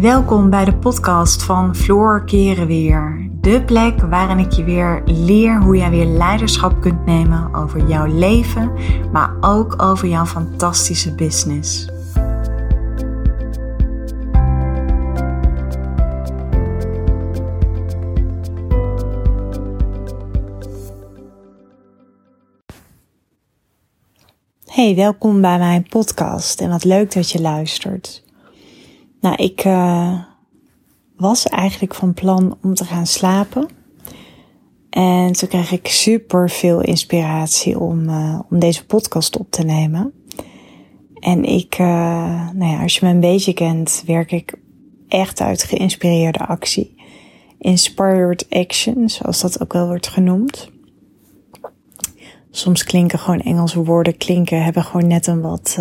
Welkom bij de podcast van Floor Keren Weer. De plek waarin ik je weer leer hoe jij weer leiderschap kunt nemen over jouw leven, maar ook over jouw fantastische business. Hey, welkom bij mijn podcast en wat leuk dat je luistert. Nou, ik uh, was eigenlijk van plan om te gaan slapen. En toen kreeg ik super veel inspiratie om, uh, om deze podcast op te nemen. En ik, uh, nou ja, als je me een beetje kent, werk ik echt uit geïnspireerde actie. Inspired action, zoals dat ook wel wordt genoemd. Soms klinken gewoon Engelse woorden, klinken, hebben gewoon net een wat,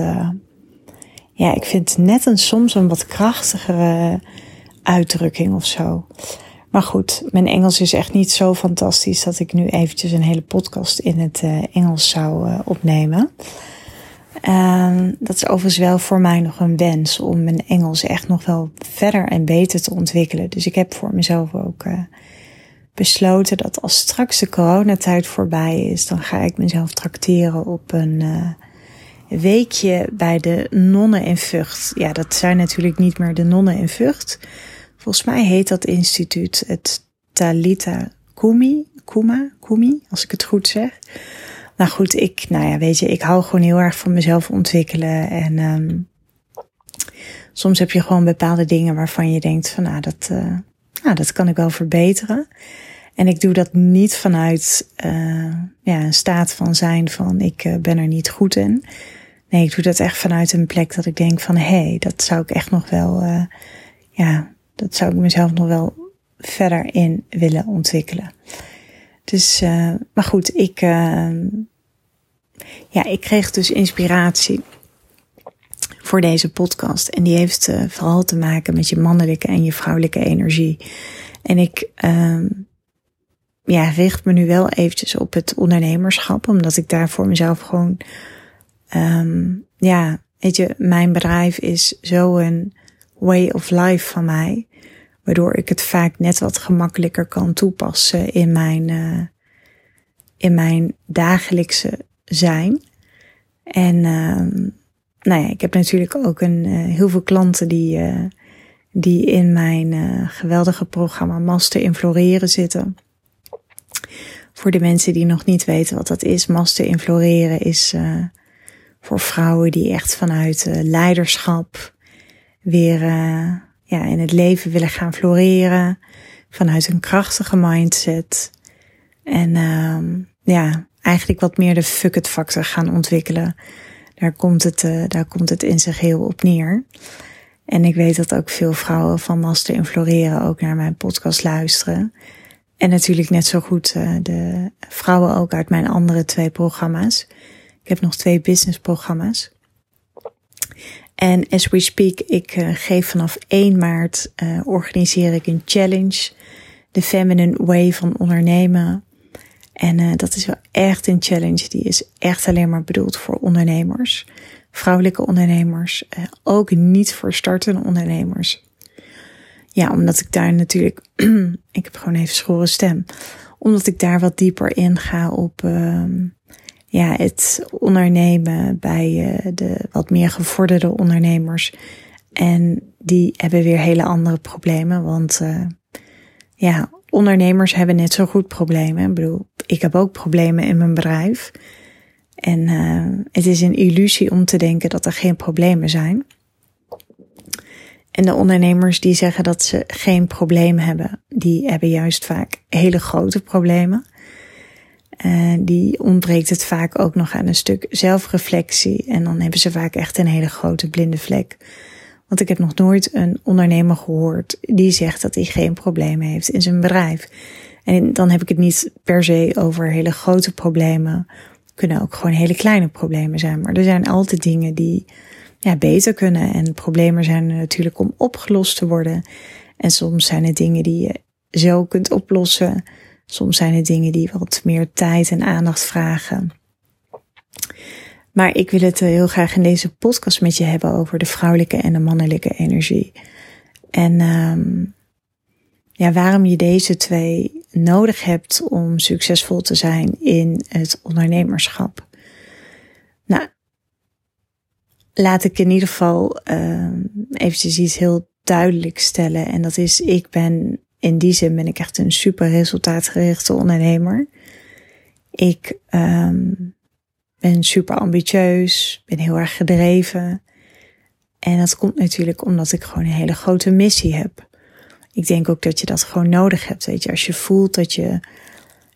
ja, ik vind net een soms een wat krachtigere uitdrukking of zo. Maar goed, mijn Engels is echt niet zo fantastisch dat ik nu eventjes een hele podcast in het uh, Engels zou uh, opnemen. Uh, dat is overigens wel voor mij nog een wens om mijn Engels echt nog wel verder en beter te ontwikkelen. Dus ik heb voor mezelf ook uh, besloten dat als straks de coronatijd voorbij is, dan ga ik mezelf trakteren op een weekje bij de nonnen in Vught. Ja, dat zijn natuurlijk niet meer de nonnen in Vught. Volgens mij heet dat instituut het Talita Kumi, Kuma, Kumi, als ik het goed zeg. Nou goed, ik, nou ja, weet je, ik hou gewoon heel erg van mezelf ontwikkelen en um, soms heb je gewoon bepaalde dingen waarvan je denkt van, nou, dat, uh, nou, dat kan ik wel verbeteren. En ik doe dat niet vanuit uh, ja, een staat van zijn van ik uh, ben er niet goed in. Nee, ik doe dat echt vanuit een plek dat ik denk van hé, hey, dat zou ik echt nog wel, uh, ja, dat zou ik mezelf nog wel verder in willen ontwikkelen. Dus, uh, maar goed, ik, uh, ja, ik kreeg dus inspiratie voor deze podcast. En die heeft uh, vooral te maken met je mannelijke en je vrouwelijke energie. En ik, ehm, ja, richt me nu wel eventjes op het ondernemerschap, omdat ik daar voor mezelf gewoon um, ja, weet je, mijn bedrijf is zo een way of life van mij. Waardoor ik het vaak net wat gemakkelijker kan toepassen in mijn, uh, in mijn dagelijkse zijn. En uh, nou ja, ik heb natuurlijk ook een, uh, heel veel klanten die, uh, die in mijn geweldige programma Master in Floreren zitten. Voor de mensen die nog niet weten wat dat is, Master in Floreren is voor vrouwen die echt vanuit uh, leiderschap weer uh, ja, in het leven willen gaan floreren. Vanuit een krachtige mindset. En uh, ja, eigenlijk wat meer de fuck it factor gaan ontwikkelen. Daar komt het, uh, daar komt het in zich heel op neer. En ik weet dat ook veel vrouwen van Master in Floreren ook naar mijn podcast luisteren. En natuurlijk net zo goed de vrouwen ook uit mijn andere twee programma's. Ik heb nog twee businessprogramma's. En as we speak, ik uh, geef vanaf 1 maart uh, organiseer ik een challenge. De Feminine Way van ondernemen. En uh, dat is wel echt een challenge. Die is echt alleen maar bedoeld voor ondernemers. Vrouwelijke ondernemers. ook niet voor startende ondernemers. Ja, omdat ik daar natuurlijk... ik heb gewoon even schoren stem. Omdat ik daar wat dieper in ga op... Ja, het ondernemen bij uh, de wat meer gevorderde ondernemers. En die hebben weer hele andere problemen. Want uh, ja, ondernemers hebben net zo goed problemen. Ik bedoel, ik heb ook problemen in mijn bedrijf. En uh, het is een illusie om te denken dat er geen problemen zijn. En de ondernemers die zeggen dat ze geen probleem hebben, die hebben juist vaak hele grote problemen. En die ontbreekt het vaak ook nog aan een stuk zelfreflectie. En dan hebben ze vaak echt een hele grote blinde vlek. Want ik heb nog nooit een ondernemer gehoord die zegt dat hij geen problemen heeft in zijn bedrijf. En dan heb ik het niet per se over hele grote problemen. Kunnen ook gewoon hele kleine problemen zijn. Maar er zijn altijd dingen die ja, beter kunnen. En problemen zijn er natuurlijk om opgelost te worden. En soms zijn het dingen die je zo kunt oplossen Soms zijn het dingen die wat meer tijd en aandacht vragen. Maar ik wil het heel graag in deze podcast met je hebben over de vrouwelijke en de mannelijke energie. En um, ja, waarom je deze twee nodig hebt om succesvol te zijn in het ondernemerschap. Nou, laat ik in ieder geval uh, eventjes iets heel duidelijk stellen. En dat is, ik ben in die zin ben ik echt een super resultaatgerichte ondernemer. Ik um, ben super ambitieus, ben heel erg gedreven. En dat komt natuurlijk omdat ik gewoon een hele grote missie heb. Ik denk ook dat je dat gewoon nodig hebt. Weet je, als je voelt dat je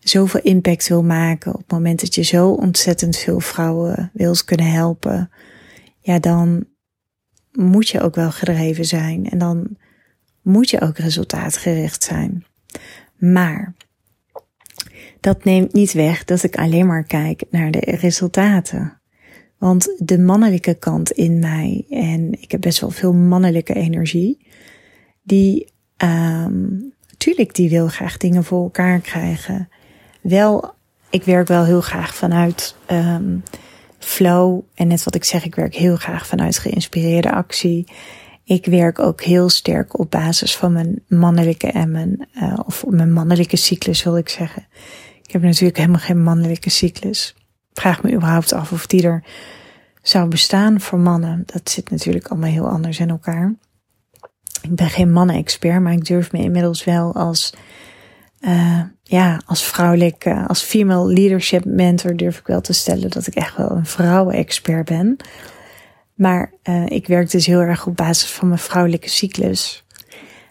zoveel impact wil maken, op het moment dat je zo ontzettend veel vrouwen wilt kunnen helpen, ja, dan moet je ook wel gedreven zijn en dan moet je ook resultaatgericht zijn. Maar dat neemt niet weg dat ik alleen maar kijk naar de resultaten. Want de mannelijke kant in mij, en ik heb best wel veel mannelijke energie, die, um, tuurlijk, die wil graag dingen voor elkaar krijgen. Wel, ik werk wel heel graag vanuit um, flow. En net wat ik zeg, ik werk heel graag vanuit geïnspireerde actie. Ik werk ook heel sterk op basis van mijn mannelijke en mijn, uh, of mijn mannelijke cyclus wil ik zeggen. Ik heb natuurlijk helemaal geen mannelijke cyclus. vraag me überhaupt af of die er zou bestaan voor mannen. Dat zit natuurlijk allemaal heel anders in elkaar. Ik ben geen mannen-expert, maar ik durf me inmiddels wel als, uh, ja, als vrouwelijke, als female leadership mentor durf ik wel te stellen dat ik echt wel een vrouwen-expert ben. Maar uh, ik werk dus heel erg op basis van mijn vrouwelijke cyclus.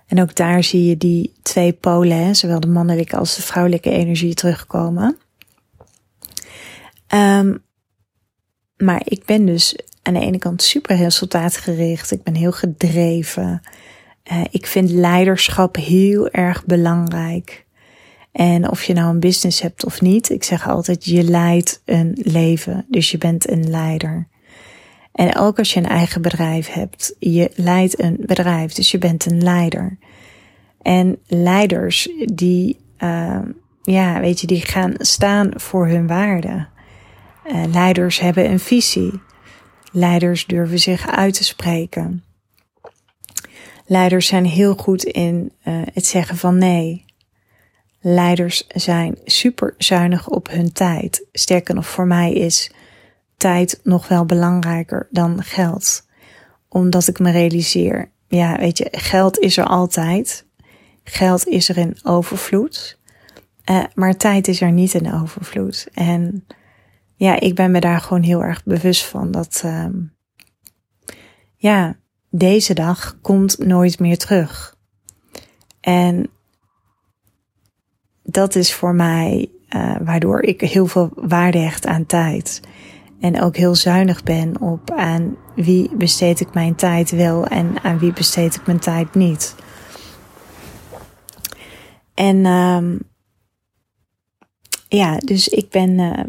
En ook daar zie je die twee polen, zowel de mannelijke als de vrouwelijke energie terugkomen. Um, maar ik ben dus aan de ene kant super resultaatgericht. Ik ben heel gedreven. Uh, ik vind leiderschap heel erg belangrijk. En of je nou een business hebt of niet, ik zeg altijd, je leidt een leven. Dus je bent een leider. En ook als je een eigen bedrijf hebt, je leidt een bedrijf, dus je bent een leider. En leiders die, uh, ja, weet je, die gaan staan voor hun waarden. Uh, leiders hebben een visie. Leiders durven zich uit te spreken. Leiders zijn heel goed in uh, het zeggen van nee. Leiders zijn super zuinig op hun tijd. Sterker nog, voor mij is tijd nog wel belangrijker dan geld. Omdat ik me realiseer, ja, weet je, geld is er altijd. Geld is er in overvloed. Uh, maar tijd is er niet in overvloed. En ja, ik ben me daar gewoon heel erg bewust van dat, um, ja, deze dag komt nooit meer terug. En dat is voor mij uh, waardoor ik heel veel waarde hecht aan tijd. En ook heel zuinig ben op aan wie besteed ik mijn tijd wel en aan wie besteed ik mijn tijd niet. En um, ja, dus ik ben, uh,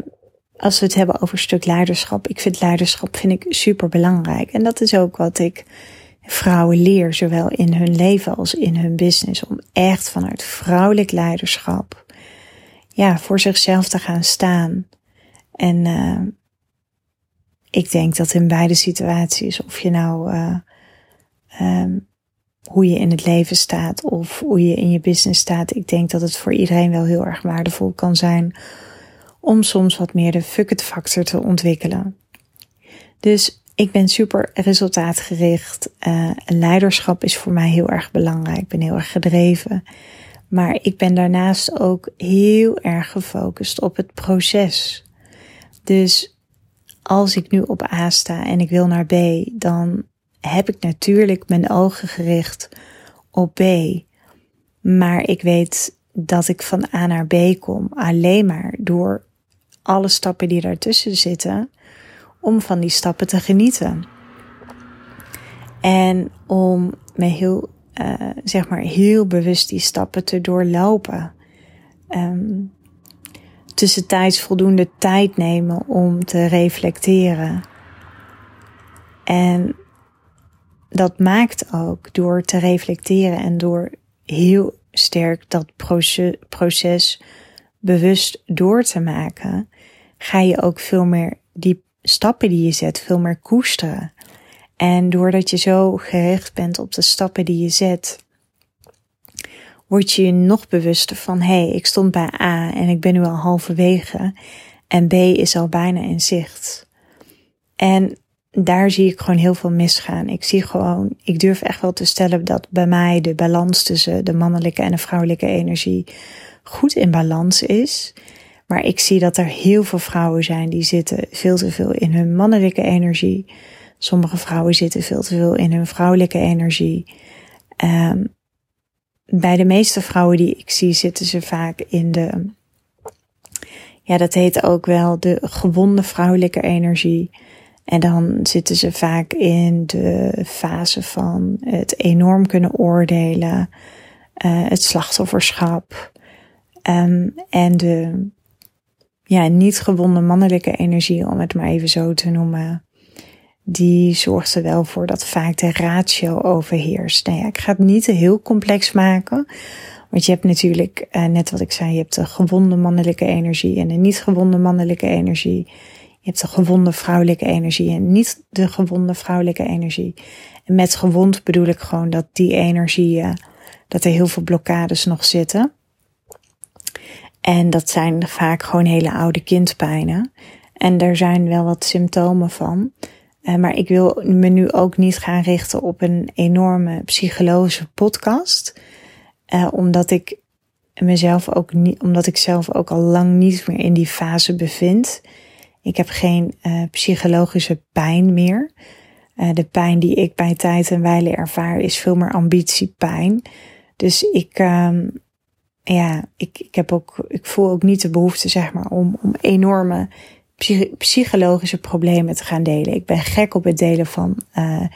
als we het hebben over stuk leiderschap, ik vind leiderschap vind ik super belangrijk. En dat is ook wat ik vrouwen leer, zowel in hun leven als in hun business, om echt vanuit vrouwelijk leiderschap, ja, voor zichzelf te gaan staan. En uh, ik denk dat in beide situaties, of je nou uh, hoe je in het leven staat of hoe je in je business staat, ik denk dat het voor iedereen wel heel erg waardevol kan zijn om soms wat meer de fuck it factor te ontwikkelen. Dus ik ben super resultaatgericht. Uh, leiderschap is voor mij heel erg belangrijk. Ik ben heel erg gedreven. Maar ik ben daarnaast ook heel erg gefocust op het proces. Dus als ik nu op A sta en ik wil naar B, dan heb ik natuurlijk mijn ogen gericht op B. Maar ik weet dat ik van A naar B kom alleen maar door alle stappen die daartussen zitten, om van die stappen te genieten. En om me heel, uh, zeg maar, heel bewust die stappen te doorlopen. Um, tussentijds voldoende tijd nemen om te reflecteren. En dat maakt ook door te reflecteren en door heel sterk dat proces, proces bewust door te maken, ga je ook veel meer die stappen die je zet, veel meer koesteren. En doordat je zo gericht bent op de stappen die je zet, word je je nog bewuster van, hé, hey, ik stond bij A en ik ben nu al halverwege en B is al bijna in zicht. En daar zie ik gewoon heel veel misgaan. Ik zie gewoon, ik durf echt wel te stellen dat bij mij de balans tussen de mannelijke en de vrouwelijke energie goed in balans is. Maar ik zie dat er heel veel vrouwen zijn die zitten veel te veel in hun mannelijke energie. Sommige vrouwen zitten veel te veel in hun vrouwelijke energie. Um, bij de meeste vrouwen die ik zie zitten ze vaak in de, ja dat heet ook wel de gewonde vrouwelijke energie. En dan zitten ze vaak in de fase van het enorm kunnen oordelen, uh, het slachtofferschap um, en de ja, niet gewonden mannelijke energie, om het maar even zo te noemen. Die zorgt er wel voor dat vaak de ratio overheerst. Nou ja, ik ga het niet heel complex maken. Want je hebt natuurlijk, uh, net wat ik zei, je hebt de gewonde mannelijke energie en de niet gewonde mannelijke energie. Je hebt de gewonde vrouwelijke energie en niet de gewonde vrouwelijke energie. En met gewond bedoel ik gewoon dat die energieën, dat er heel veel blokkades nog zitten. En dat zijn vaak gewoon hele oude kindpijnen. En daar zijn wel wat symptomen van. Uh, maar ik wil me nu ook niet gaan richten op een enorme psychologische podcast. Uh, omdat ik mezelf ook niet, omdat ik zelf ook al lang niet meer in die fase bevind. Ik heb geen uh, psychologische pijn meer. De pijn die ik bij tijd en wijle ervaar is veel meer ambitiepijn. Dus ik, um, ja, ik, ik heb ook, ik voel ook niet de behoefte, zeg maar, om, om enorme psychologische problemen te gaan delen. Ik ben gek op het delen van uh,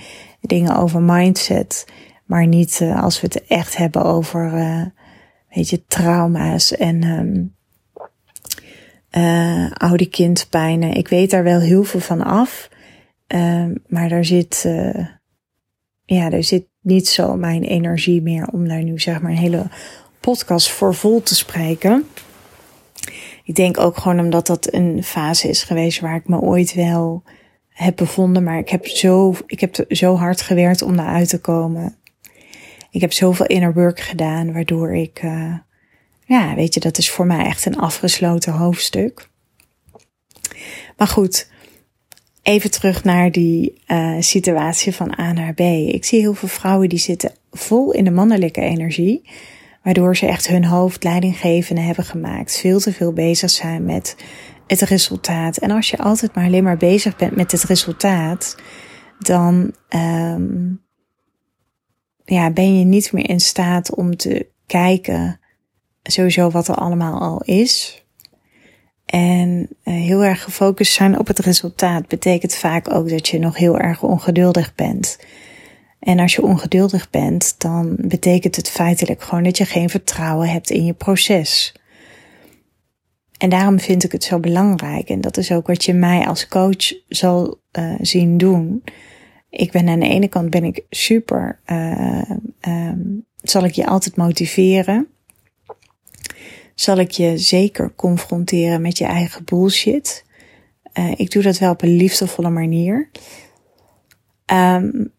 dingen over mindset, maar niet uh, als we het echt hebben over, uh, weet je, trauma's en um, oude kindpijnen. Ik weet daar wel heel veel van af. Uh, maar daar zit, ja, er zit niet zo mijn energie meer om daar nu zeg maar een hele podcast voor vol te spreken. Ik denk ook gewoon omdat dat een fase is geweest waar ik me ooit wel heb bevonden. Maar ik heb zo, ik heb zo hard gewerkt om daaruit te komen. Ik heb zoveel inner work gedaan, waardoor ik uh, ja, weet je, dat is voor mij echt een afgesloten hoofdstuk. Maar goed, even terug naar die uh, situatie van A naar B. Ik zie heel veel vrouwen die zitten vol in de mannelijke energie, waardoor ze echt hun hoofd leidinggevende hebben gemaakt. Veel te veel bezig zijn met het resultaat. En als je altijd maar alleen maar bezig bent met het resultaat, dan um, ja, ben je niet meer in staat om te kijken sowieso wat er allemaal al is. En uh, heel erg gefocust zijn op het resultaat betekent vaak ook dat je nog heel erg ongeduldig bent. En als je ongeduldig bent, dan betekent het feitelijk gewoon dat je geen vertrouwen hebt in je proces. En daarom vind ik het zo belangrijk. En dat is ook wat je mij als coach zal uh, zien doen. Ik ben aan de ene kant ben ik super, uh, um, zal ik je altijd motiveren zal ik je zeker confronteren met je eigen bullshit. Uh, ik doe dat wel op een liefdevolle manier. Um,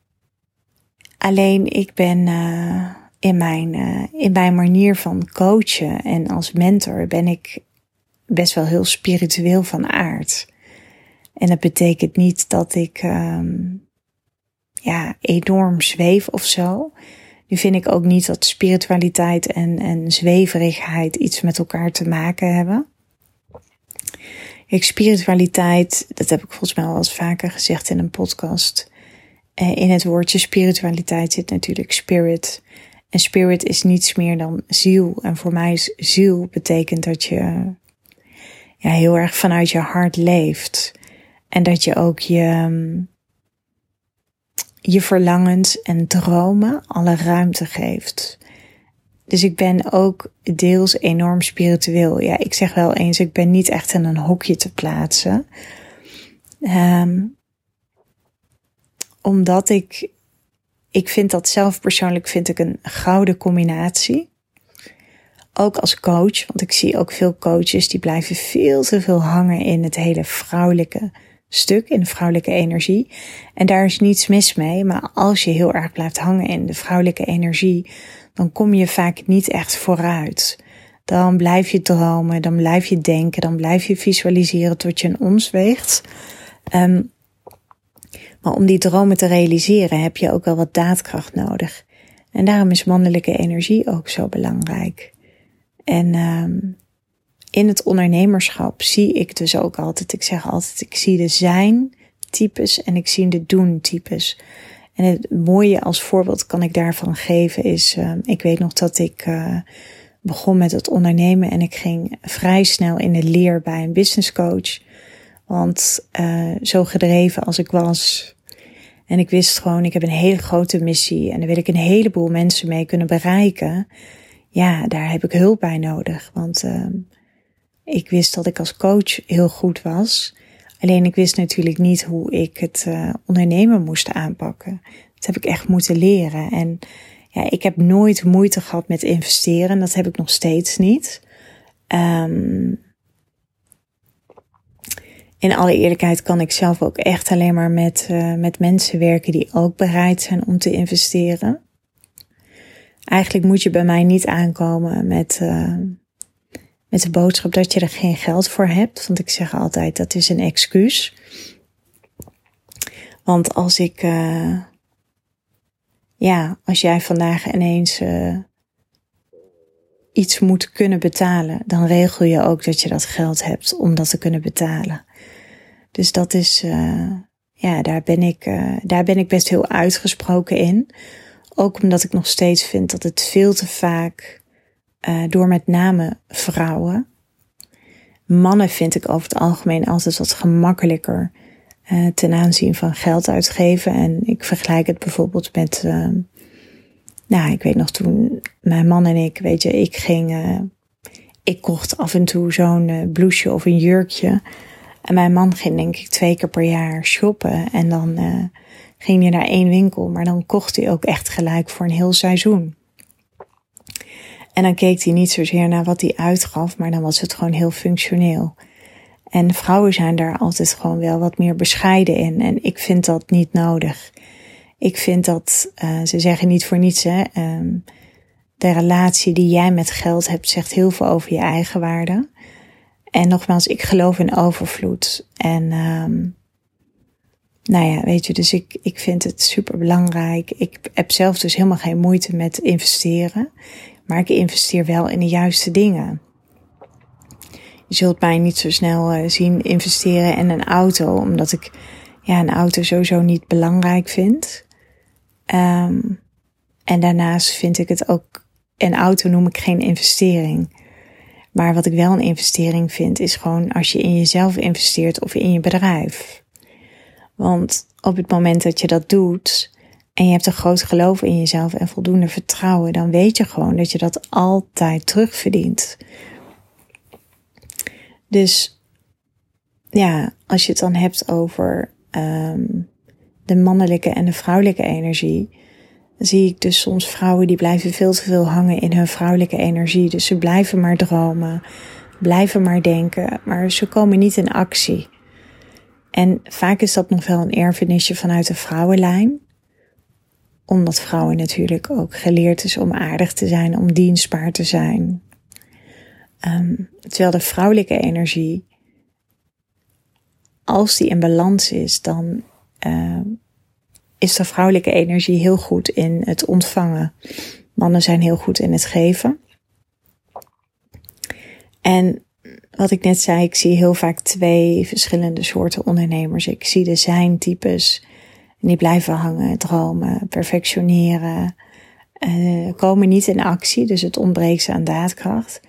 alleen ik ben uh, in, mijn, uh, in mijn manier van coachen en als mentor ben ik best wel heel spiritueel van aard. En dat betekent niet dat ik um, ja, enorm zweef of zo. Nu vind ik ook niet dat spiritualiteit en, en zweverigheid iets met elkaar te maken hebben. Ik spiritualiteit, dat heb ik volgens mij al eens vaker gezegd in een podcast. Eh, in het woordje spiritualiteit zit natuurlijk spirit. En spirit is niets meer dan ziel. En voor mij is ziel betekent dat je ja, heel erg vanuit je hart leeft. En dat je ook je, je verlangens en dromen alle ruimte geeft. Dus ik ben ook deels enorm spiritueel. Ja, ik zeg wel eens, ik ben niet echt in een hokje te plaatsen. Um, omdat ik, ik vind dat zelf persoonlijk vind ik een gouden combinatie. Ook als coach, want ik zie ook veel coaches die blijven veel te veel hangen in het hele vrouwelijke stuk in de vrouwelijke energie. En daar is niets mis mee. Maar als je heel erg blijft hangen in de vrouwelijke energie, dan kom je vaak niet echt vooruit. Dan blijf je dromen, dan blijf je denken, dan blijf je visualiseren tot je een ons weegt. Ehm, maar om die dromen te realiseren heb je ook wel wat daadkracht nodig. En daarom is mannelijke energie ook zo belangrijk. En um, in het ondernemerschap zie ik dus ook altijd, ik zeg altijd, ik zie de zijn types en ik zie de doen types. En het mooie als voorbeeld kan ik daarvan geven is, uh, ik weet nog dat ik uh, begon met het ondernemen en ik ging vrij snel in de leer bij een business coach. Want uh, zo gedreven als ik was, en ik wist gewoon, ik heb een hele grote missie en daar wil ik een heleboel mensen mee kunnen bereiken. Ja, daar heb ik hulp bij nodig. Want uh, ik wist dat ik als coach heel goed was. Alleen ik wist natuurlijk niet hoe ik het uh, ondernemen moest aanpakken. Dat heb ik echt moeten leren. En ja, ik heb nooit moeite gehad met investeren. Dat heb ik nog steeds niet. Um, in alle eerlijkheid kan ik zelf ook echt alleen maar met, uh, met mensen werken die ook bereid zijn om te investeren. Eigenlijk moet je bij mij niet aankomen met, uh, met de boodschap dat je er geen geld voor hebt. Want ik zeg altijd dat is een excuus. Want als ik, uh, ja, als jij vandaag ineens iets moet kunnen betalen, dan regel je ook dat je dat geld hebt om dat te kunnen betalen. Dus dat is, uh, ja, daar ben ik, uh, daar ben ik best heel uitgesproken in. Ook omdat ik nog steeds vind dat het veel te vaak uh, door met name vrouwen. Mannen vind ik over het algemeen altijd wat gemakkelijker ten aanzien van geld uitgeven. En ik vergelijk het bijvoorbeeld met, nou, ik weet nog toen mijn man en ik, weet je, ik ging, ik kocht af en toe zo'n blouseje of een jurkje. En mijn man ging denk ik twee keer per jaar shoppen. En dan uh, ging hij naar één winkel. Maar dan kocht hij ook echt gelijk voor een heel seizoen. En dan keek hij niet zozeer naar wat hij uitgaf. Maar dan was het gewoon heel functioneel. En vrouwen zijn daar altijd gewoon wel wat meer bescheiden in. En ik vind dat niet nodig. Ik vind dat, uh, ze zeggen niet voor niets, hè. Um, de relatie die jij met geld hebt, zegt heel veel over je eigen waarde. En nogmaals, ik geloof in overvloed. En um, nou ja, weet je, dus ik, ik vind het super belangrijk. Ik heb zelf dus helemaal geen moeite met investeren. Maar ik investeer wel in de juiste dingen. Je zult mij niet zo snel uh, zien investeren in een auto, omdat ik ja, een auto sowieso niet belangrijk vind. Um, en daarnaast vind ik het ook, een auto noem ik geen investering. Maar wat ik wel een investering vind, is gewoon als je in jezelf investeert of in je bedrijf. Want op het moment dat je dat doet en je hebt een groot geloof in jezelf en voldoende vertrouwen, dan weet je gewoon dat je dat altijd terugverdient. Dus ja, als je het dan hebt over um, de mannelijke en de vrouwelijke energie, zie ik dus soms vrouwen die blijven veel te veel hangen in hun vrouwelijke energie. Dus ze blijven maar dromen, blijven maar denken, maar ze komen niet in actie. En vaak is dat nog wel een erfenisje vanuit de vrouwenlijn. Omdat vrouwen natuurlijk ook geleerd is om aardig te zijn, om dienstbaar te zijn. Um, terwijl de vrouwelijke energie, als die in balans is, dan uh, is de vrouwelijke energie heel goed in het ontvangen. Mannen zijn heel goed in het geven. En wat ik net zei, ik zie heel vaak twee verschillende soorten ondernemers. Ik zie de zijn-types. Die blijven hangen, dromen, perfectioneren. Uh, komen niet in actie, dus het ontbreekt ze aan daadkracht.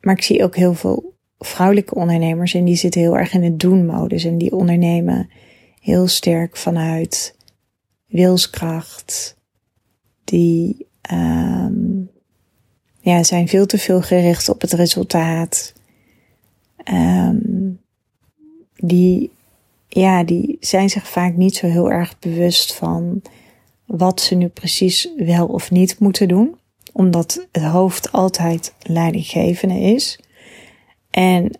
Maar ik zie ook heel veel vrouwelijke ondernemers en die zitten heel erg in het doen-modus. En die ondernemen heel sterk vanuit wilskracht, die um, ja, zijn veel te veel gericht op het resultaat. Um, die, ja, die zijn zich vaak niet zo heel erg bewust van wat ze nu precies wel of niet moeten doen, omdat het hoofd altijd leidinggevende is. En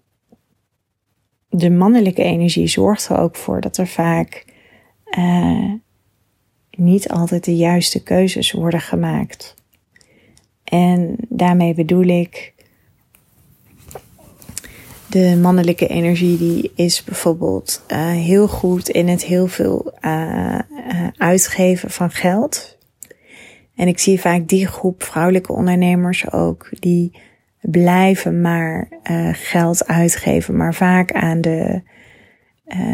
de mannelijke energie zorgt er ook voor dat er vaak uh, niet altijd de juiste keuzes worden gemaakt. En daarmee bedoel ik de mannelijke energie die is bijvoorbeeld uh, heel goed in het heel veel uh, uitgeven van geld. En ik zie vaak die groep vrouwelijke ondernemers ook die blijven maar geld uitgeven, maar vaak aan de,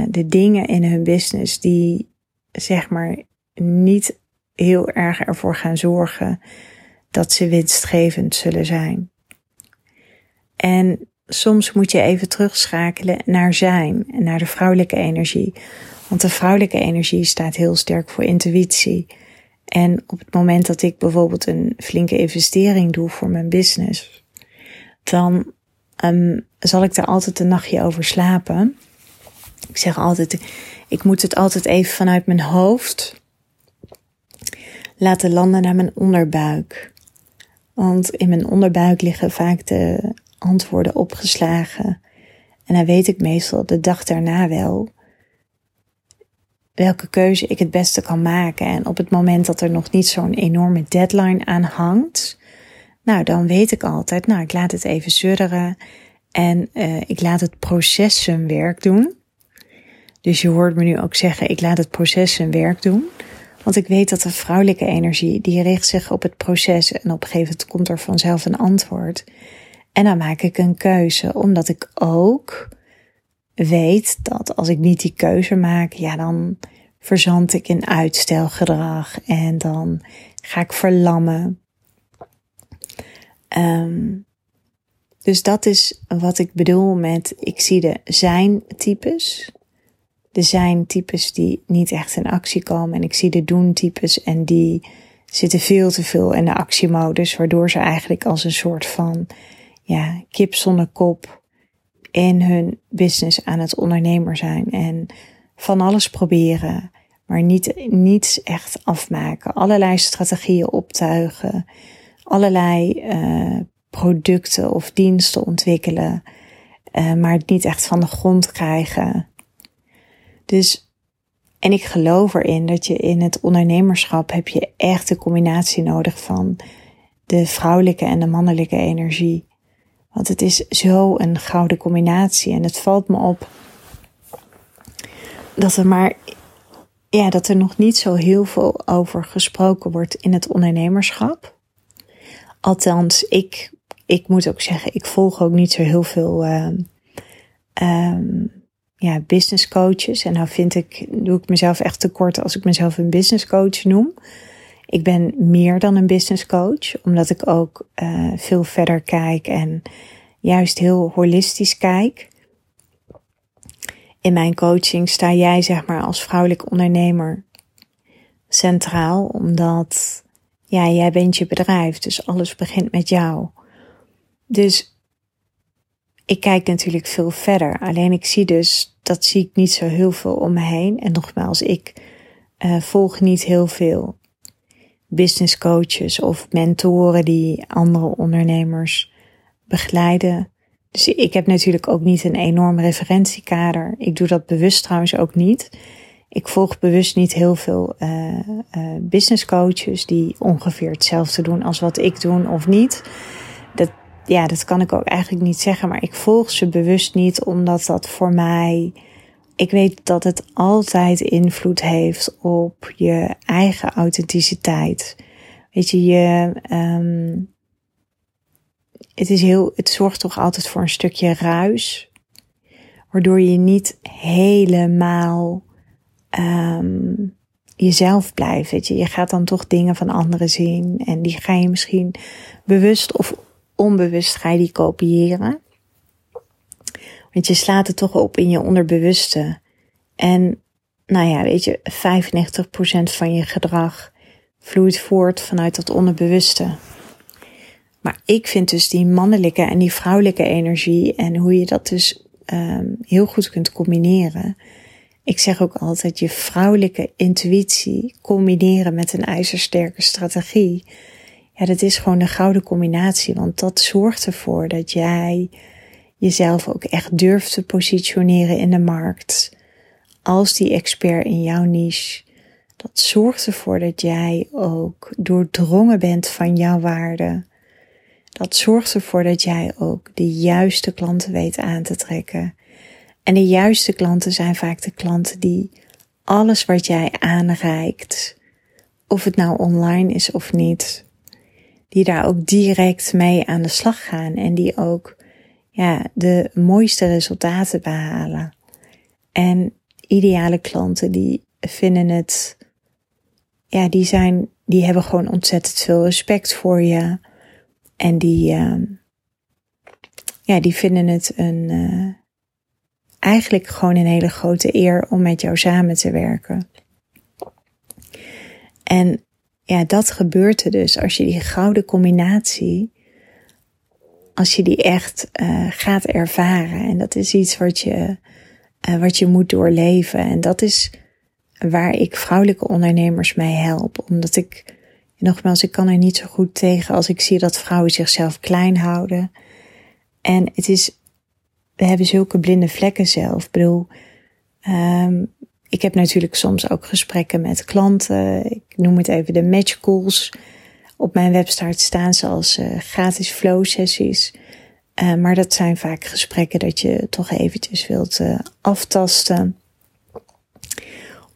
de dingen in hun business die zeg maar niet heel erg ervoor gaan zorgen dat ze winstgevend zullen zijn. En soms moet je even terugschakelen naar zijn en naar de vrouwelijke energie. Want de vrouwelijke energie staat heel sterk voor intuïtie. En op het moment dat ik bijvoorbeeld een flinke investering doe voor mijn business, dan um, zal ik daar altijd een nachtje over slapen. Ik zeg altijd, ik moet het altijd even vanuit mijn hoofd laten landen naar mijn onderbuik. Want in mijn onderbuik liggen vaak de antwoorden opgeslagen. En dan weet ik meestal de dag daarna wel welke keuze ik het beste kan maken. En op het moment dat er nog niet zo'n enorme deadline aan hangt, nou dan weet ik altijd, nou ik laat het even surren en uh, ik laat het proces zijn werk doen. Dus je hoort me nu ook zeggen, ik laat het proces zijn werk doen. Want ik weet dat de vrouwelijke energie, die richt zich op het proces en op een gegeven moment komt er vanzelf een antwoord. En dan maak ik een keuze, omdat ik ook weet dat als ik niet die keuze maak, ja, dan verzand ik in uitstelgedrag en dan ga ik verlammen. Um, dus dat is wat ik bedoel met ik zie de zijn types. De zijn types die niet echt in actie komen en ik zie de doen types en die zitten veel te veel in de actiemodus, waardoor ze eigenlijk als een soort van ja, kip zonder kop in hun business aan het ondernemer zijn en van alles proberen, maar niet, niets echt afmaken. Allerlei strategieën optuigen, allerlei uh, producten of diensten ontwikkelen, uh, maar het niet echt van de grond krijgen. Dus, en ik geloof erin dat je in het ondernemerschap heb je echt de combinatie nodig van de vrouwelijke en de mannelijke energie. Want het is zo een gouden combinatie. En het valt me op dat er maar, ja, dat er nog niet zo heel veel over gesproken wordt in het ondernemerschap. Althans, ik, ik moet ook zeggen, ik volg ook niet zo heel veel uh, ja, business coaches. En nou vind ik, doe ik mezelf echt tekort als ik mezelf een business coach noem. Ik ben meer dan een business coach, omdat ik ook uh, veel verder kijk en juist heel holistisch kijk. In mijn coaching sta jij, zeg maar, als vrouwelijk ondernemer centraal, omdat ja, jij bent je bedrijf, dus alles begint met jou. Dus ik kijk natuurlijk veel verder. Alleen ik zie dus, dat zie ik niet zo heel veel om me heen. En nogmaals, ik uh, volg niet heel veel business coaches of mentoren die andere ondernemers begeleiden. Dus ik heb natuurlijk ook niet een enorm referentiekader. Ik doe dat bewust trouwens ook niet. Ik volg bewust niet heel veel uh, business coaches die ongeveer hetzelfde doen als wat ik doe of niet. Dat, ja, dat kan ik ook eigenlijk niet zeggen, maar ik volg ze bewust niet omdat dat voor mij ik weet dat het altijd invloed heeft op je eigen authenticiteit. Weet je, je um, het, is heel, het zorgt toch altijd voor een stukje ruis, waardoor je niet helemaal um, jezelf blijft. Weet je. je gaat dan toch dingen van anderen zien en die ga je misschien bewust of onbewust ga je die kopiëren. Want je slaat het toch op in je onderbewuste. En nou ja, weet je, 95% van je gedrag vloeit voort vanuit dat onderbewuste. Maar ik vind dus die mannelijke en die vrouwelijke energie en hoe je dat dus um, heel goed kunt combineren. Ik zeg ook altijd je vrouwelijke intuïtie combineren met een ijzersterke strategie. Dat is gewoon een gouden combinatie, want dat zorgt ervoor dat jij jezelf ook echt durft te positioneren in de markt als die expert in jouw niche. Dat zorgt ervoor dat jij ook doordrongen bent van jouw waarde. Dat zorgt ervoor dat jij ook de juiste klanten weet aan te trekken. En de juiste klanten zijn vaak de klanten die alles wat jij aanreikt, of het nou online is of niet, die daar ook direct mee aan de slag gaan en die ook ja, de mooiste resultaten behalen. En ideale klanten die vinden het, ja, die zijn, die hebben gewoon ontzettend veel respect voor je. En die, uh, ja, die vinden het een, uh, eigenlijk gewoon een hele grote eer om met jou samen te werken. En ja, dat gebeurt er dus als je die gouden combinatie, als je die echt uh, gaat ervaren. En dat is iets wat je, uh, wat je moet doorleven. En dat is waar ik vrouwelijke ondernemers mee help. Omdat ik, nogmaals, ik kan er niet zo goed tegen als ik zie dat vrouwen zichzelf klein houden. En het is, we hebben zulke blinde vlekken zelf. Ik bedoel, um, ik heb natuurlijk soms ook gesprekken met klanten. Ik noem het even de match calls. Op mijn website staan ze als uh, gratis flow sessies. Uh, maar dat zijn vaak gesprekken dat je toch eventjes wilt uh, aftasten.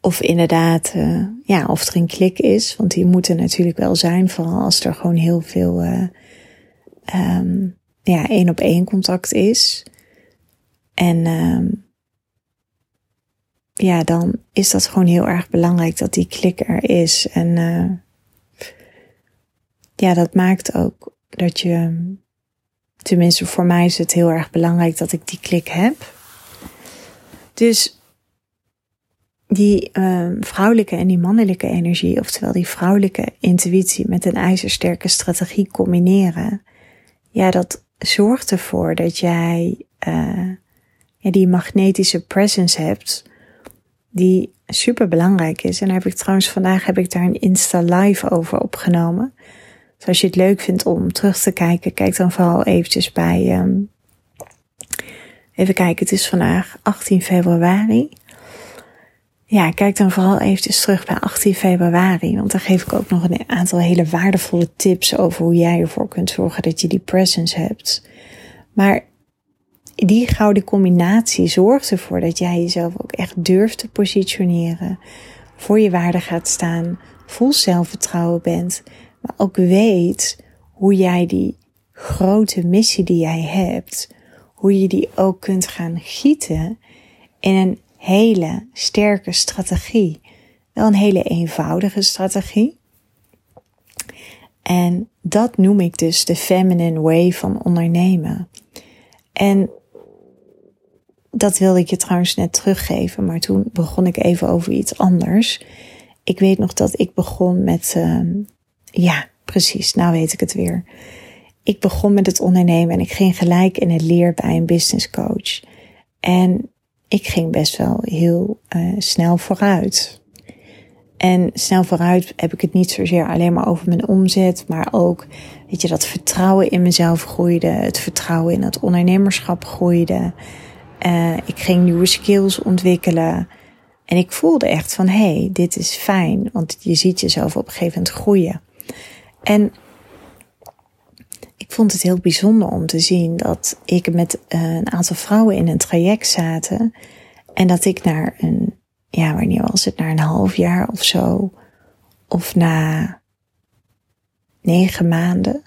Of inderdaad, ja, of er een klik is. Want die moeten natuurlijk wel zijn, vooral als er gewoon heel veel um, ja, één op één contact is. En um, ja, dan is dat gewoon heel erg belangrijk dat die klik er is. En uh, ja, dat maakt ook dat je, tenminste voor mij is het heel erg belangrijk dat ik die klik heb. Dus die uh, vrouwelijke en die mannelijke energie, oftewel die vrouwelijke intuïtie met een ijzersterke strategie combineren, ja, dat zorgt ervoor dat jij ja, die magnetische presence hebt die super belangrijk is. En daar heb ik trouwens vandaag heb ik daar een Insta live over opgenomen. Dus als je het leuk vindt om terug te kijken, kijk dan vooral eventjes bij. Um, even kijken, het is vandaag 18 februari. Ja, kijk dan vooral eventjes terug bij 18 februari. Want daar geef ik ook nog een aantal hele waardevolle tips over hoe jij ervoor kunt zorgen dat je die presence hebt. Maar die gouden combinatie zorgt ervoor dat jij jezelf ook echt durft te positioneren, voor je waarde gaat staan, vol zelfvertrouwen bent, maar ook weet hoe jij die grote missie die jij hebt, hoe je die ook kunt gaan gieten in een hele sterke strategie. Wel een hele eenvoudige strategie. En dat noem ik dus de feminine way van ondernemen. En dat wilde ik je trouwens net teruggeven, maar toen begon ik even over iets anders. Ik weet nog dat ik begon met, uh, ja, precies, nou weet ik het weer. Ik begon met het ondernemen en ik ging gelijk in het leer bij een business coach. En ik ging best wel heel uh, snel vooruit. En snel vooruit heb ik het niet zozeer alleen maar over mijn omzet, maar ook, weet je, dat vertrouwen in mezelf groeide, het vertrouwen in het ondernemerschap groeide. Uh, ik ging nieuwe skills ontwikkelen. En ik voelde echt van, hé, hey, dit is fijn. Want je ziet jezelf op een gegeven moment groeien. En ik vond het heel bijzonder om te zien dat ik met uh, een aantal vrouwen in een traject zaten. En dat ik naar een, ja, wanneer was het? Naar een half jaar of zo. Of na negen maanden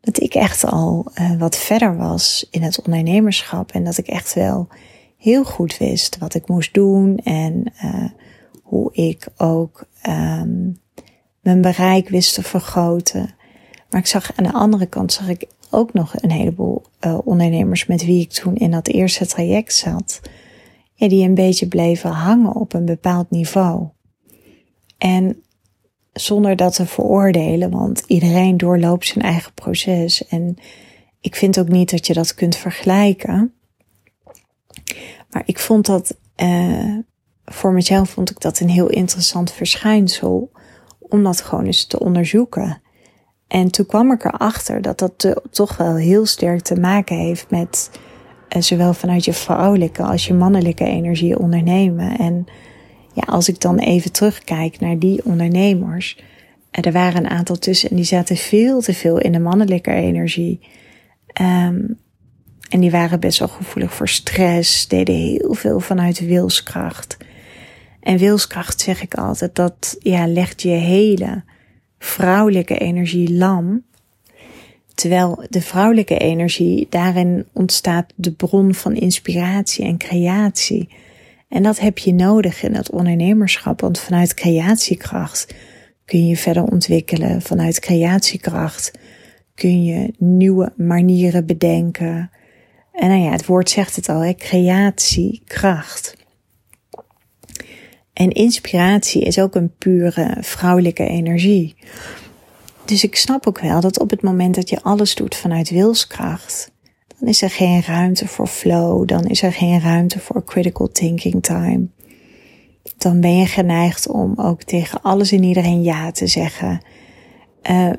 dat ik echt al uh, wat verder was in het ondernemerschap en dat ik echt wel heel goed wist wat ik moest doen en uh, hoe ik ook um, mijn bereik wist te vergroten. Maar ik zag aan de andere kant zag ik ook nog een heleboel uh, ondernemers met wie ik toen in dat eerste traject zat, die een beetje bleven hangen op een bepaald niveau. En zonder dat te veroordelen, want iedereen doorloopt zijn eigen proces. En ik vind ook niet dat je dat kunt vergelijken. Maar ik vond dat, uh, voor mezelf vond ik dat een heel interessant verschijnsel, om dat gewoon eens te onderzoeken. En toen kwam ik erachter dat dat toch wel heel sterk te maken heeft met uh, zowel vanuit je vrouwelijke als je mannelijke energie ondernemen. En als ik dan even terugkijk naar die ondernemers, uh, er waren een aantal tussen en die zaten veel te veel in de mannelijke energie. Um, en die waren best wel gevoelig voor stress, deden heel veel vanuit wilskracht. En wilskracht zeg ik altijd, dat ja, legt je hele vrouwelijke energie lam. Terwijl de vrouwelijke energie, daarin ontstaat de bron van inspiratie en creatie. En dat heb je nodig in het ondernemerschap, want vanuit creatiekracht kun je verder ontwikkelen. Vanuit creatiekracht kun je nieuwe manieren bedenken. En nou ja, het woord zegt het al, creatiekracht. En inspiratie is ook een pure vrouwelijke energie. Dus ik snap ook wel dat op het moment dat je alles doet vanuit wilskracht, dan is er geen ruimte voor flow, dan is er geen ruimte voor critical thinking time. Dan ben je geneigd om ook tegen alles en iedereen ja te zeggen. Uh,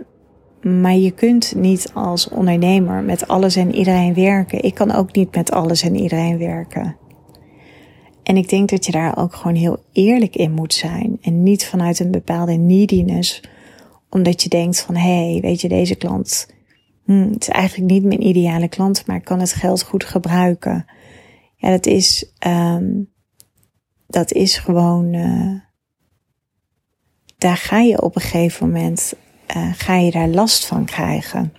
maar je kunt niet als ondernemer met alles en iedereen werken. Ik kan ook niet met alles en iedereen werken. En ik denk dat je daar ook gewoon heel eerlijk in moet zijn. En niet vanuit een bepaalde neediness. Omdat je denkt van, hé, hey, weet je, deze klant, hmm, het is eigenlijk niet mijn ideale klant, maar ik kan het geld goed gebruiken. Ja, dat is, um, dat is gewoon, uh, daar ga je op een gegeven moment, uh, ga je daar last van krijgen.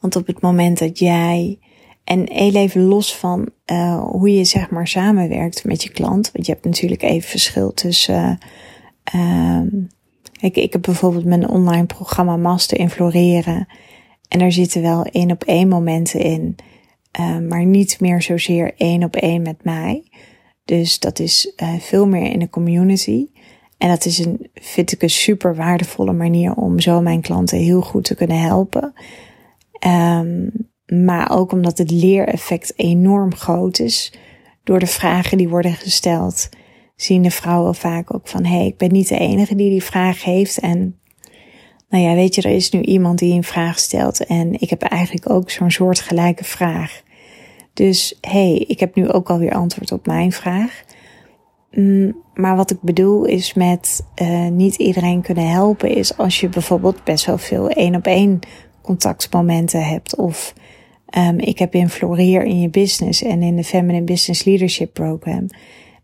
Want op het moment dat jij en heel even los van uh, hoe je zeg maar samenwerkt met je klant. Want je hebt natuurlijk even verschil tussen. Uh, ik, ik heb bijvoorbeeld mijn online programma Master in Floreren. En daar zitten wel één op één momenten in. Uh, maar niet meer zozeer één op één met mij. Dus dat is uh, veel meer in de community. En dat is een, vind ik een super waardevolle manier om zo mijn klanten heel goed te kunnen helpen. Um, maar ook omdat het leereffect enorm groot is. Door de vragen die worden gesteld, zien de vrouwen vaak ook van: hé, hey, ik ben niet de enige die die vraag heeft. En nou ja, weet je, er is nu iemand die een vraag stelt. En ik heb eigenlijk ook zo'n soortgelijke vraag. Dus hé, hey, ik heb nu ook alweer antwoord op mijn vraag. Mm, maar wat ik bedoel is met uh, niet iedereen kunnen helpen, is als je bijvoorbeeld best wel veel één op één contactmomenten hebt. Of Um, ik heb in Floreer in je business en in de Feminine Business Leadership Program.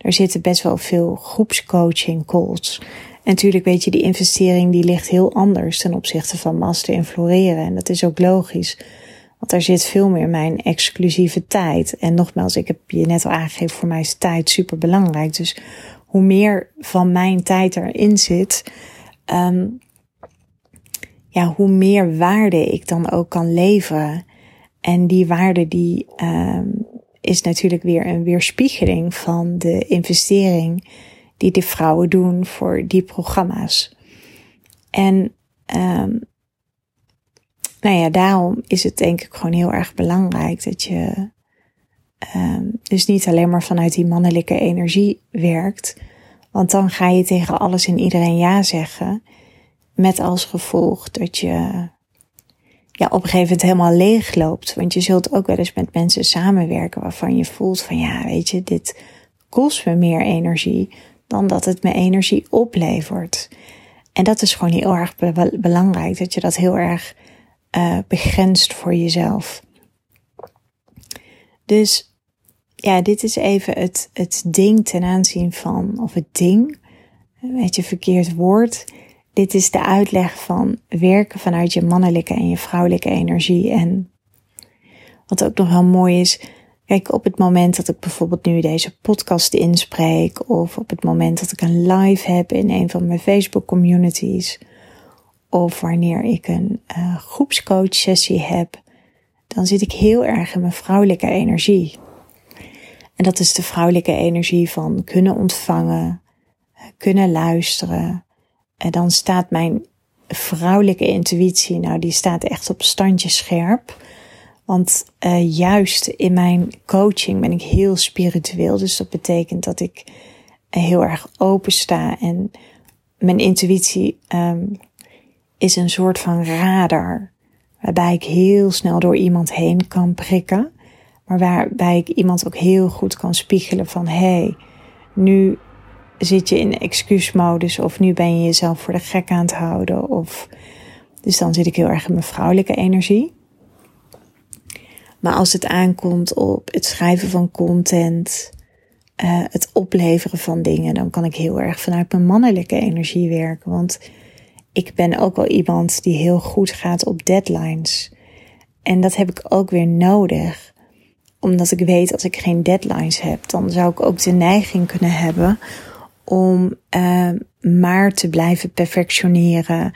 Daar zitten best wel veel groepscoaching calls. En natuurlijk weet je, die investering die ligt heel anders ten opzichte van master in floreren. En dat is ook logisch. Want daar zit veel meer mijn exclusieve tijd. En nogmaals, ik heb je net al aangegeven, voor mij is tijd super belangrijk. Dus hoe meer van mijn tijd erin zit, um, ja, hoe meer waarde ik dan ook kan leveren. En die waarde die um, is natuurlijk weer een weerspiegeling van de investering die de vrouwen doen voor die programma's. En um, nou ja, daarom is het denk ik gewoon heel erg belangrijk dat je um, dus niet alleen maar vanuit die mannelijke energie werkt. Want dan ga je tegen alles en iedereen ja zeggen. Met als gevolg dat je ja, op een gegeven moment helemaal leeg loopt. Want je zult ook wel eens met mensen samenwerken waarvan je voelt van ja, weet je, dit kost me meer energie dan dat het me energie oplevert. En dat is gewoon heel erg belangrijk, dat je dat heel erg uh, begrenst voor jezelf. Dus ja, dit is even het, het ding ten aanzien van, of het ding, weet je, verkeerd woord dit is de uitleg van werken vanuit je mannelijke en je vrouwelijke energie. En wat ook nog wel mooi is, kijk, op het moment dat ik bijvoorbeeld nu deze podcast inspreek, of op het moment dat ik een live heb in een van mijn Facebook communities, of wanneer ik een uh, groepscoach sessie heb, dan zit ik heel erg in mijn vrouwelijke energie. En dat is de vrouwelijke energie van kunnen ontvangen, kunnen luisteren, en dan staat mijn vrouwelijke intuïtie, nou die staat echt op standje scherp. Want uh, juist in mijn coaching ben ik heel spiritueel. Dus dat betekent dat ik heel erg open sta. En mijn intuïtie um, is een soort van radar. Waarbij ik heel snel door iemand heen kan prikken. Maar waarbij ik iemand ook heel goed kan spiegelen van hé, hey, nu zit je in excuusmodus of nu ben je jezelf voor de gek aan het houden. Of, dus dan zit ik heel erg in mijn vrouwelijke energie. Maar als het aankomt op het schrijven van content, uh, het opleveren van dingen, dan kan ik heel erg vanuit mijn mannelijke energie werken. Want ik ben ook wel iemand die heel goed gaat op deadlines. En dat heb ik ook weer nodig. Omdat ik weet als ik geen deadlines heb, dan zou ik ook de neiging kunnen hebben om uh, maar te blijven perfectioneren.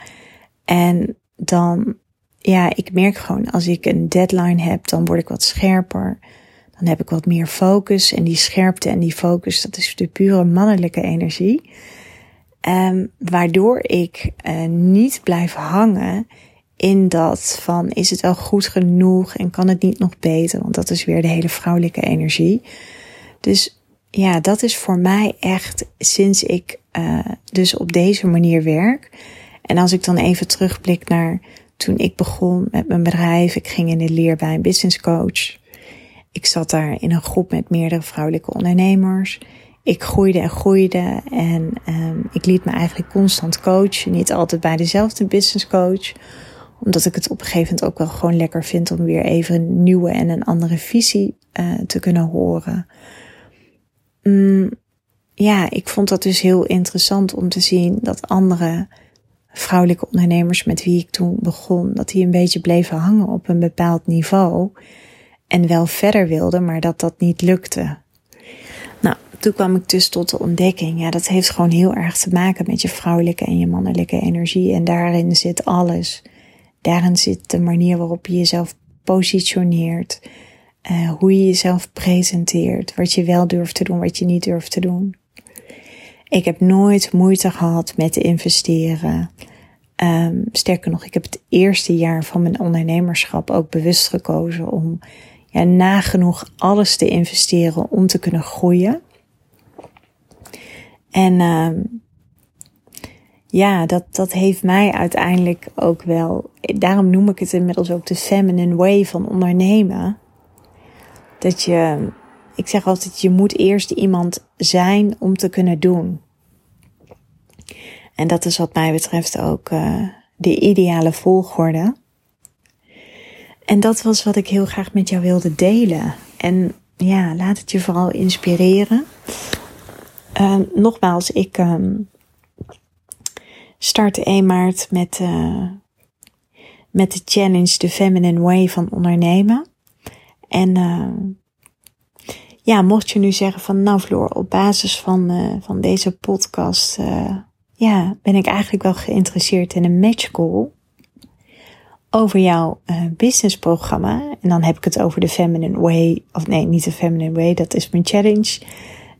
En dan, ja, ik merk gewoon als ik een deadline heb, dan word ik wat scherper. Dan heb ik wat meer focus. En die scherpte en die focus, dat is de pure mannelijke energie. Um, waardoor ik uh, niet blijf hangen in dat van is het wel goed genoeg en kan het niet nog beter? Want dat is weer de hele vrouwelijke energie. Dus ja, dat is voor mij echt sinds ik uh, dus op deze manier werk. En als ik dan even terugblik naar toen ik begon met mijn bedrijf, ik ging in de leer bij een business coach. Ik zat daar in een groep met meerdere vrouwelijke ondernemers. Ik groeide en groeide en um, ik liet me eigenlijk constant coachen. Niet altijd bij dezelfde business coach, omdat ik het op een gegeven moment ook wel gewoon lekker vind om weer even een nieuwe en een andere visie uh, te kunnen horen. Mm, ja, ik vond dat dus heel interessant om te zien dat andere vrouwelijke ondernemers met wie ik toen begon, dat die een beetje bleven hangen op een bepaald niveau en wel verder wilden, maar dat dat niet lukte. Nou, toen kwam ik dus tot de ontdekking, ja, dat heeft gewoon heel erg te maken met je vrouwelijke en je mannelijke energie en daarin zit alles. Daarin zit de manier waarop je jezelf positioneert, uh, hoe je jezelf presenteert, wat je wel durft te doen, wat je niet durft te doen. Ik heb nooit moeite gehad met investeren. Um, sterker nog, ik heb het eerste jaar van mijn ondernemerschap ook bewust gekozen om ja, nagenoeg alles te investeren om te kunnen groeien. En um, ja, dat, dat heeft mij uiteindelijk ook wel. Daarom noem ik het inmiddels ook de feminine way van ondernemen. Dat je, ik zeg altijd, je moet eerst iemand zijn om te kunnen doen. En dat is wat mij betreft ook uh, de ideale volgorde. En dat was wat ik heel graag met jou wilde delen. En ja, laat het je vooral inspireren. Uh, nogmaals, ik um, start 1 maart met, uh, met de challenge The Feminine Way van ondernemen. En uh, ja, mocht je nu zeggen van nou Floor, op basis van, uh, van deze podcast, uh, ja, ben ik eigenlijk wel geïnteresseerd in een match call over jouw businessprogramma. En dan heb ik het over de Feminine Way, of nee, niet de Feminine Way, dat is mijn challenge.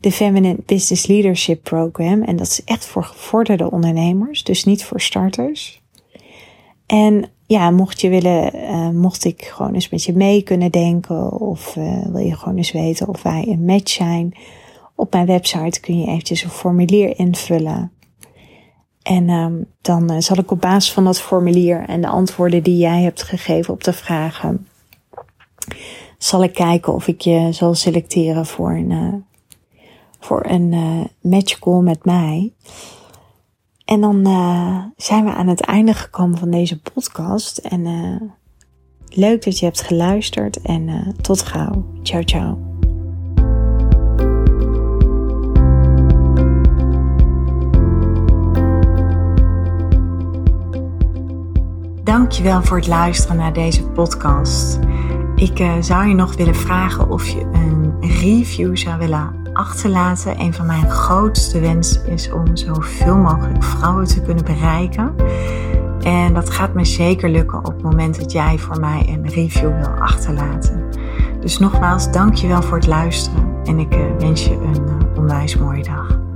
De Feminine Business Leadership Program. En dat is echt voor gevorderde ondernemers, dus niet voor starters. En ja, mocht je willen, uh, mocht ik gewoon eens met je mee kunnen denken of uh, wil je gewoon eens weten of wij een match zijn. Op mijn website kun je eventjes een formulier invullen. En um, dan uh, zal ik op basis van dat formulier en de antwoorden die jij hebt gegeven op de vragen, zal ik kijken of ik je zal selecteren voor een, voor een match call met mij. En dan uh, zijn we aan het einde gekomen van deze podcast. En uh, leuk dat je hebt geluisterd. En uh, tot gauw. Ciao, ciao. Dankjewel voor het luisteren naar deze podcast. Ik zou je nog willen vragen of je een review zou willen achterlaten. Een van mijn grootste wensen is om zoveel mogelijk vrouwen te kunnen bereiken. En dat gaat me zeker lukken op het moment dat jij voor mij een review wil achterlaten. Dus nogmaals, dankjewel voor het luisteren en ik eh, wens je een eh, onwijs mooie dag.